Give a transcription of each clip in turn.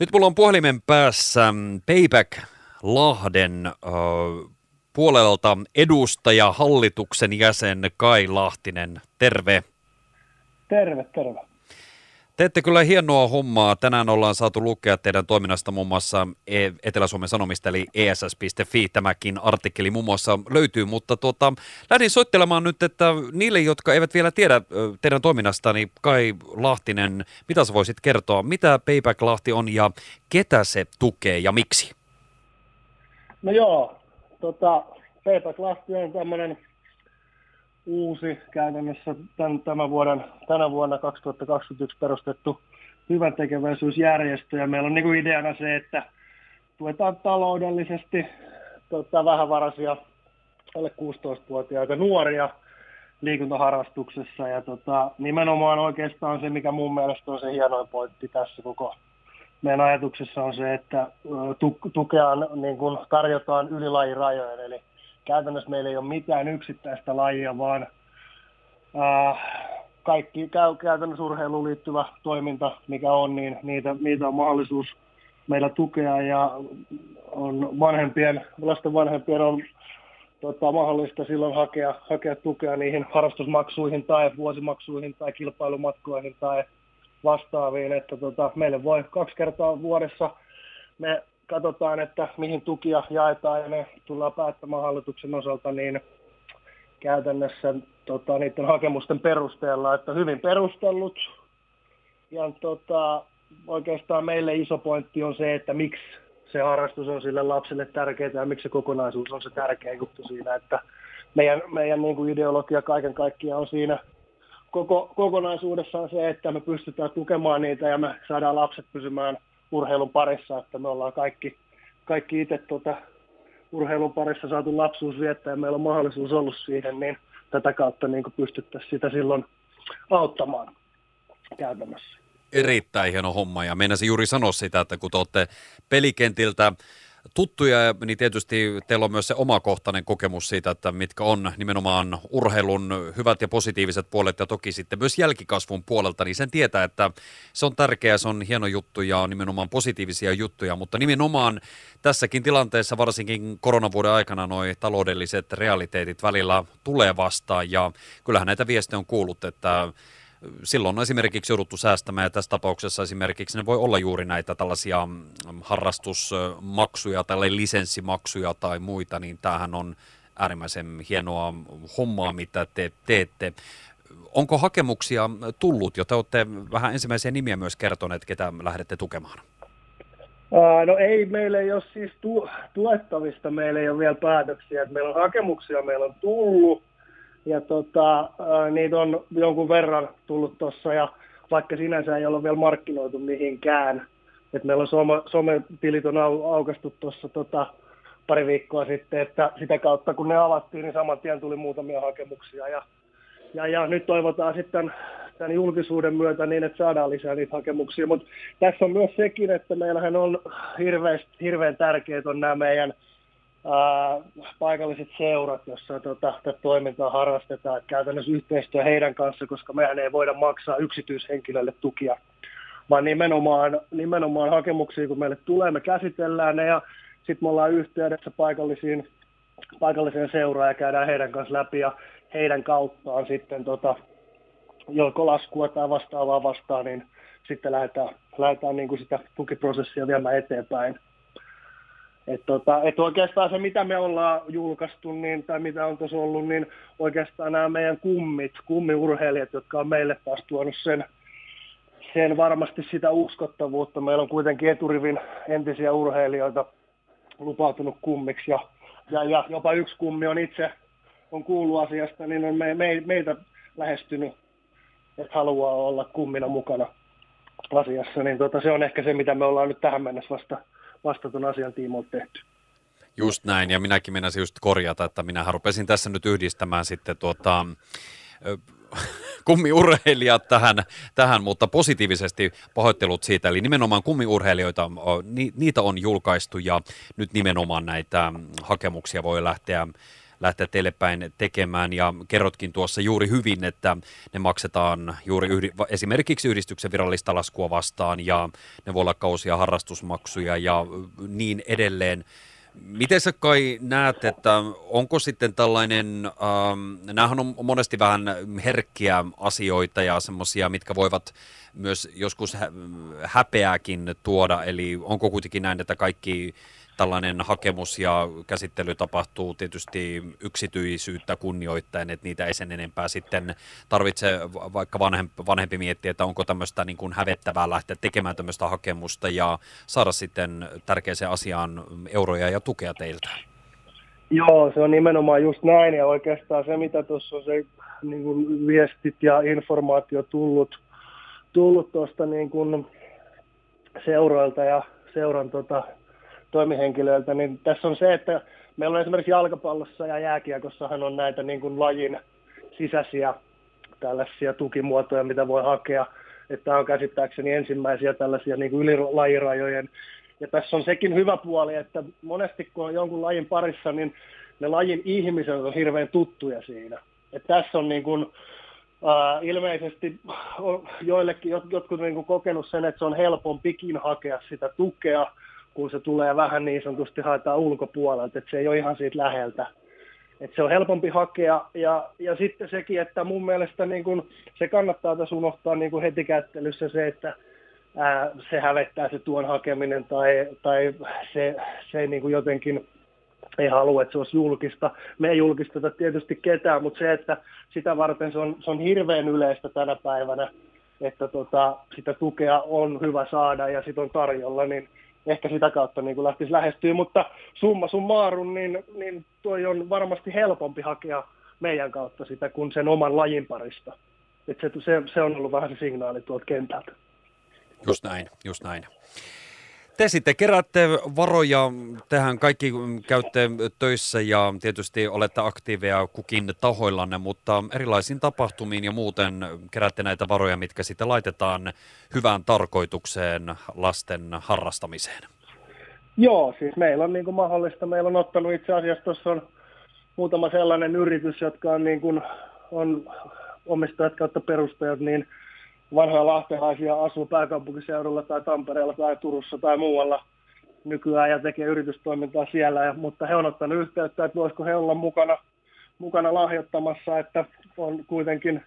Nyt mulla on puhelimen päässä Payback Lahden äh, puolelta edustaja, hallituksen jäsen Kai Lahtinen. Terve. Terve, terve. Teette kyllä hienoa hommaa. Tänään ollaan saatu lukea teidän toiminnasta muun muassa e- Etelä-Suomen Sanomista, eli ess.fi. Tämäkin artikkeli muun muassa löytyy, mutta tuota, lähdin soittelemaan nyt, että niille, jotka eivät vielä tiedä teidän toiminnasta, niin Kai Lahtinen, mitä sä voisit kertoa, mitä Payback Lahti on ja ketä se tukee ja miksi? No joo, tota, Payback Lahti on tämmöinen uusi käytännössä tämän, tämän vuoden, tänä vuonna 2021 perustettu hyvän tekeväisyysjärjestö ja meillä on niin kuin ideana se, että tuetaan taloudellisesti tota, vähävaraisia alle 16-vuotiaita nuoria liikuntaharrastuksessa. Ja tota, nimenomaan oikeastaan se, mikä mun mielestä on se hienoin pointti tässä koko meidän ajatuksessa on se, että tukea niin kuin tarjotaan ylilajirajojen, eli käytännössä meillä ei ole mitään yksittäistä lajia, vaan äh, kaikki käy, käytännössä urheiluun liittyvä toiminta, mikä on, niin niitä, niitä on mahdollisuus meillä tukea ja on vanhempien, lasten vanhempien on tota, mahdollista silloin hakea, hakea tukea niihin harrastusmaksuihin tai vuosimaksuihin tai kilpailumatkoihin tai vastaaviin, että tota, meille voi kaksi kertaa vuodessa me katsotaan, että mihin tukia jaetaan ja ne tullaan päättämään hallituksen osalta, niin käytännössä tota, niiden hakemusten perusteella, että hyvin perustellut. Ja tota, oikeastaan meille iso pointti on se, että miksi se harrastus on sille lapselle tärkeää ja miksi se kokonaisuus on se tärkeä juttu siinä, että meidän, meidän niin kuin ideologia kaiken kaikkiaan on siinä koko, kokonaisuudessaan se, että me pystytään tukemaan niitä ja me saadaan lapset pysymään urheilun parissa, että me ollaan kaikki, kaikki itse tuota, urheilun parissa saatu lapsuus viettää ja meillä on mahdollisuus ollut siihen, niin tätä kautta niin pystyttäisiin sitä silloin auttamaan käytännössä. Erittäin hieno homma ja meinasin juuri sanoa sitä, että kun te olette pelikentiltä tuttuja, niin tietysti teillä on myös se omakohtainen kokemus siitä, että mitkä on nimenomaan urheilun hyvät ja positiiviset puolet ja toki sitten myös jälkikasvun puolelta, niin sen tietää, että se on tärkeää, se on hieno juttu ja on nimenomaan positiivisia juttuja, mutta nimenomaan tässäkin tilanteessa, varsinkin koronavuoden aikana, nuo taloudelliset realiteetit välillä tulee vastaan ja kyllähän näitä viestejä on kuullut, että silloin on esimerkiksi jouduttu säästämään ja tässä tapauksessa esimerkiksi ne voi olla juuri näitä tällaisia mm, harrastusmaksuja tai lisenssimaksuja tai muita, niin tämähän on äärimmäisen hienoa hommaa, mitä te teette. Onko hakemuksia tullut, jo te olette vähän ensimmäisiä nimiä myös kertoneet, ketä lähdette tukemaan? No ei, meillä ei ole siis tu- tuettavista, meillä ei ole vielä päätöksiä. Meillä on hakemuksia, meillä on tullut, ja tota, niitä on jonkun verran tullut tuossa ja vaikka sinänsä ei ole vielä markkinoitu mihinkään. Et meillä on some, sometilit on au, aukastu tuossa tota, pari viikkoa sitten, että sitä kautta kun ne avattiin, niin saman tien tuli muutamia hakemuksia. Ja, ja, ja nyt toivotaan sitten tämän julkisuuden myötä niin, että saadaan lisää niitä hakemuksia. Mutta tässä on myös sekin, että meillähän on hirveän, hirveän tärkeät on nämä meidän paikalliset seurat, joissa tota, tätä toimintaa harrastetaan, että käytännössä yhteistyö heidän kanssa, koska mehän ei voida maksaa yksityishenkilölle tukia, vaan nimenomaan, nimenomaan hakemuksia, kun meille tulee, me käsitellään ne ja sitten me ollaan yhteydessä paikallisiin, paikalliseen seuraan ja käydään heidän kanssa läpi ja heidän kauttaan sitten tota, joko laskua tai vastaavaa vastaan, niin sitten lähdetään, lähdetään niin kuin sitä tukiprosessia viemään eteenpäin. Et tota, et oikeastaan se, mitä me ollaan julkaistu, niin, tai mitä on tuossa ollut, niin oikeastaan nämä meidän kummit, kummiurheilijat, jotka on meille taas tuonut sen, sen varmasti sitä uskottavuutta. Meillä on kuitenkin eturivin entisiä urheilijoita lupautunut kummiksi, ja, ja, ja jopa yksi kummi on itse on kuullut asiasta, niin on me, me, meitä lähestynyt, että haluaa olla kummina mukana asiassa, niin tota, se on ehkä se, mitä me ollaan nyt tähän mennessä vasta vastatun asian tiimoilta tehty. Just näin, ja minäkin menisin just korjata, että minä rupesin tässä nyt yhdistämään sitten tuota, kummiurheilijat tähän, tähän, mutta positiivisesti pahoittelut siitä. Eli nimenomaan kummiurheilijoita, niitä on julkaistu ja nyt nimenomaan näitä hakemuksia voi lähteä lähteä teille päin tekemään. Ja kerrotkin tuossa juuri hyvin, että ne maksetaan juuri yhdi, esimerkiksi yhdistyksen virallista laskua vastaan ja ne voi olla kausia harrastusmaksuja ja niin edelleen. Miten sä kai näet, että onko sitten tällainen, ähm, näähän on monesti vähän herkkiä asioita ja semmoisia, mitkä voivat myös joskus hä- häpeääkin tuoda, eli onko kuitenkin näin, että kaikki tällainen hakemus ja käsittely tapahtuu tietysti yksityisyyttä kunnioittaen, että niitä ei sen enempää sitten tarvitse vaikka vanhempi, vanhempi miettiä, että onko tämmöistä niin kuin hävettävää lähteä tekemään tämmöistä hakemusta ja saada sitten tärkeäseen asiaan euroja ja tukea teiltä. Joo, se on nimenomaan just näin ja oikeastaan se, mitä tuossa on se niin kuin viestit ja informaatio tullut, tullut tuosta niin kuin seuroilta ja seuran tota, toimihenkilöiltä, niin tässä on se, että meillä on esimerkiksi jalkapallossa ja jääkiekossahan on näitä niin kuin lajin sisäisiä tällaisia tukimuotoja, mitä voi hakea. Että on käsittääkseni ensimmäisiä tällaisia niin kuin ylilajirajojen. Ja tässä on sekin hyvä puoli, että monesti kun on jonkun lajin parissa, niin ne lajin ihmiset on hirveän tuttuja siinä. Et tässä on niin kuin, ilmeisesti joillekin, jotkut niin kokenut sen, että se on helpompikin hakea sitä tukea, kun se tulee vähän niin sanotusti haetaan ulkopuolelta, että se ei ole ihan siitä läheltä. Että se on helpompi hakea ja, ja sitten sekin, että mun mielestä niin kun, se kannattaa tässä unohtaa niin kun heti kättelyssä se, että ää, se hävettää se tuon hakeminen tai, tai se, se niin jotenkin ei halua, että se olisi julkista. Me ei julkisteta tietysti ketään, mutta se, että sitä varten se on, se on hirveän yleistä tänä päivänä, että tota, sitä tukea on hyvä saada ja sitä on tarjolla, niin ehkä sitä kautta niin lähtisi lähestyä, mutta summa summarum, niin, niin toi on varmasti helpompi hakea meidän kautta sitä kuin sen oman lajin parista. Et se, se, se on ollut vähän se signaali tuolta kentältä. Just näin, just näin. Te sitten keräätte varoja, tähän kaikki käytte töissä ja tietysti olette aktiiveja kukin tahoillanne, mutta erilaisiin tapahtumiin ja muuten keräätte näitä varoja, mitkä sitten laitetaan hyvään tarkoitukseen lasten harrastamiseen. Joo, siis meillä on niin kuin mahdollista. Meillä on ottanut itse asiassa tuossa on muutama sellainen yritys, jotka on, niin kuin, on omistajat kautta perustajat, niin vanhoja lahtelaisia asuu pääkaupunkiseudulla tai Tampereella tai Turussa tai muualla nykyään ja tekee yritystoimintaa siellä, ja, mutta he on ottanut yhteyttä, että voisiko he olla mukana, mukana lahjoittamassa, että on kuitenkin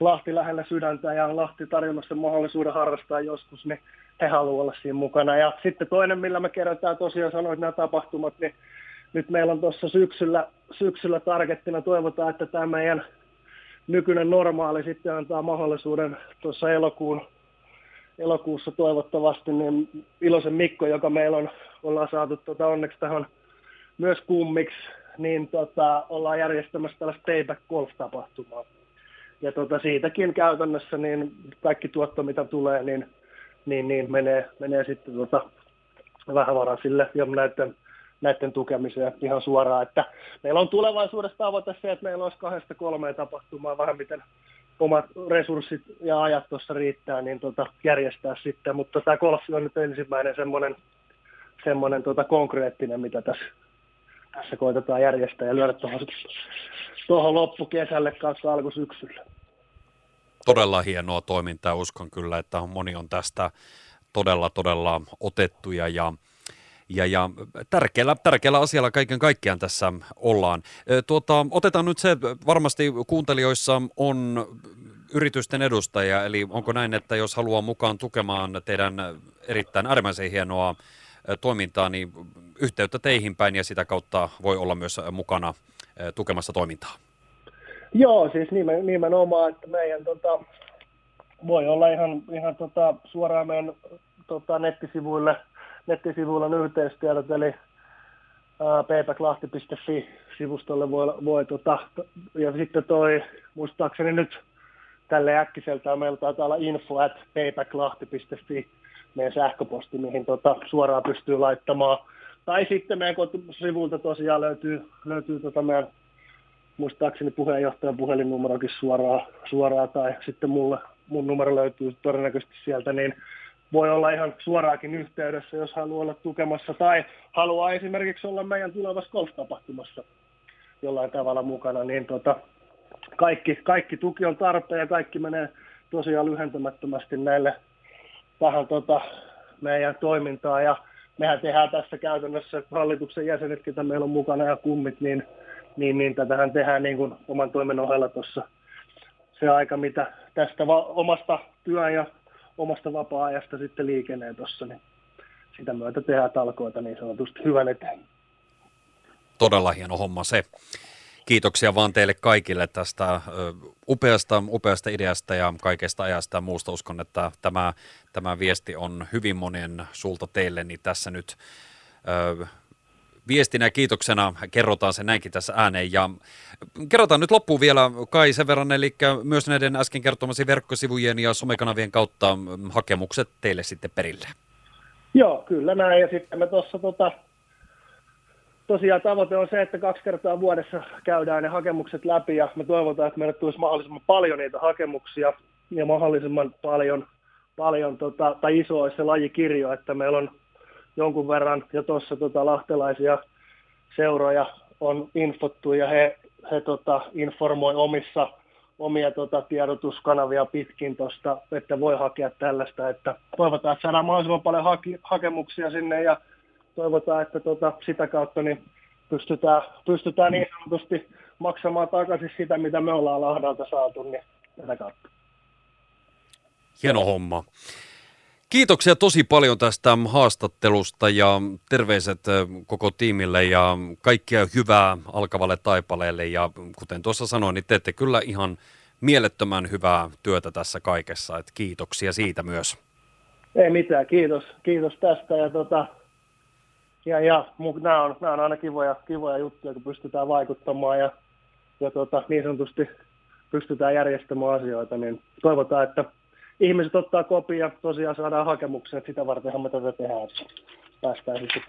Lahti lähellä sydäntä ja Lahti tarjonnut sen mahdollisuuden harrastaa joskus, niin he haluavat olla siinä mukana. Ja sitten toinen, millä me kerätään tosiaan sanoit nämä tapahtumat, niin nyt meillä on tuossa syksyllä, syksyllä targettina, toivotaan, että tämä meidän nykyinen normaali sitten antaa mahdollisuuden tuossa elokuun, elokuussa toivottavasti, niin Iloisen Mikko, joka meillä on, ollaan saatu tuota, onneksi tähän myös kummiksi, niin tota, ollaan järjestämässä tällaista payback golf-tapahtumaa. Ja tota, siitäkin käytännössä niin kaikki tuotto, mitä tulee, niin, niin, niin menee, menee sitten tota, vähävaraisille ja näiden näiden tukemiseen ihan suoraan. Että meillä on tulevaisuudessa tavoite se, että meillä olisi kahdesta kolmeen tapahtumaa vähän miten omat resurssit ja ajat tuossa riittää, niin tota, järjestää sitten. Mutta tämä golfi on nyt ensimmäinen semmoinen, semmoinen tota konkreettinen, mitä tässä, tässä koitetaan järjestää ja lyödä tuohon, tuohon loppukesälle kanssa alkusyksyllä. Todella hienoa toimintaa. Uskon kyllä, että moni on tästä todella, todella otettuja ja ja, ja tärkeällä, tärkeällä asialla kaiken kaikkiaan tässä ollaan. Tuota, otetaan nyt se, varmasti kuuntelijoissa on yritysten edustajia, eli onko näin, että jos haluaa mukaan tukemaan teidän erittäin äärimmäisen hienoa toimintaa, niin yhteyttä teihin päin ja sitä kautta voi olla myös mukana tukemassa toimintaa. Joo, siis nimenomaan, että meidän tota, voi olla ihan, ihan tota, suoraan meidän tota, nettisivuille – nettisivuilla yhteistyötä, eli paypacklahti.fi-sivustolle voi, voi tota, ja sitten toi, muistaakseni nyt tälle äkkiseltä meillä taitaa olla info at paypacklahti.fi meidän sähköposti, mihin tota, suoraan pystyy laittamaan. Tai sitten meidän sivulta tosiaan löytyy, löytyy tota meidän muistaakseni puheenjohtajan puhelinnumerokin suoraan, suoraan tai sitten mulle, mun numero löytyy todennäköisesti sieltä, niin voi olla ihan suoraakin yhteydessä, jos haluaa olla tukemassa tai haluaa esimerkiksi olla meidän tulevassa golf-tapahtumassa. jollain tavalla mukana, niin tota, kaikki, kaikki tuki on tarpeen ja kaikki menee tosiaan lyhentämättömästi näille tähän tota, meidän toimintaan ja mehän tehdään tässä käytännössä hallituksen jäsenet, ketä meillä on mukana ja kummit, niin, niin, niin tätähän tehdään niin kuin oman toimen ohella tuossa se aika, mitä tästä va- omasta työn ja omasta vapaa-ajasta sitten liikenee tuossa, niin sitä myötä tehdään talkoita niin sanotusti hyvän eteen. Todella hieno homma se. Kiitoksia vaan teille kaikille tästä upeasta, upeasta ideasta ja kaikesta ajasta ja muusta. Uskon, että tämä, tämä viesti on hyvin monien sulta teille, niin tässä nyt viestinä kiitoksena kerrotaan se näinkin tässä ääneen. Ja kerrotaan nyt loppuun vielä Kai sen verran, eli myös näiden äsken kertomasi verkkosivujen ja somekanavien kautta hakemukset teille sitten perille. Joo, kyllä näin. Ja sitten me tuossa tota, tosiaan tavoite on se, että kaksi kertaa vuodessa käydään ne hakemukset läpi ja me toivotaan, että meille tulisi mahdollisimman paljon niitä hakemuksia ja mahdollisimman paljon, paljon tota, tai iso olisi se lajikirjo, että meillä on jonkun verran jo tuossa tota, lahtelaisia seuroja on infottu ja he, he tota, informoi omissa omia tota, tiedotuskanavia pitkin tuosta, että voi hakea tällaista, että toivotaan, että saadaan mahdollisimman paljon haki, hakemuksia sinne ja toivotaan, että tota, sitä kautta niin pystytään, pystytään niin sanotusti maksamaan takaisin sitä, mitä me ollaan Lahdalta saatu, niin tätä kautta. Hieno homma. Kiitoksia tosi paljon tästä haastattelusta ja terveiset koko tiimille ja kaikkia hyvää alkavalle taipaleelle. Ja kuten tuossa sanoin, niin teette kyllä ihan mielettömän hyvää työtä tässä kaikessa. Et kiitoksia siitä myös. Ei mitään, kiitos, kiitos tästä. Ja, tota, ja, ja nämä, on, nämä on aina kivoja, kivoja juttuja, kun pystytään vaikuttamaan ja, ja tota, niin sanotusti pystytään järjestämään asioita, niin toivotaan, että ihmiset ottaa kopia, tosiaan saadaan hakemuksen, että sitä vartenhan me tätä tehdään. Päästään sitten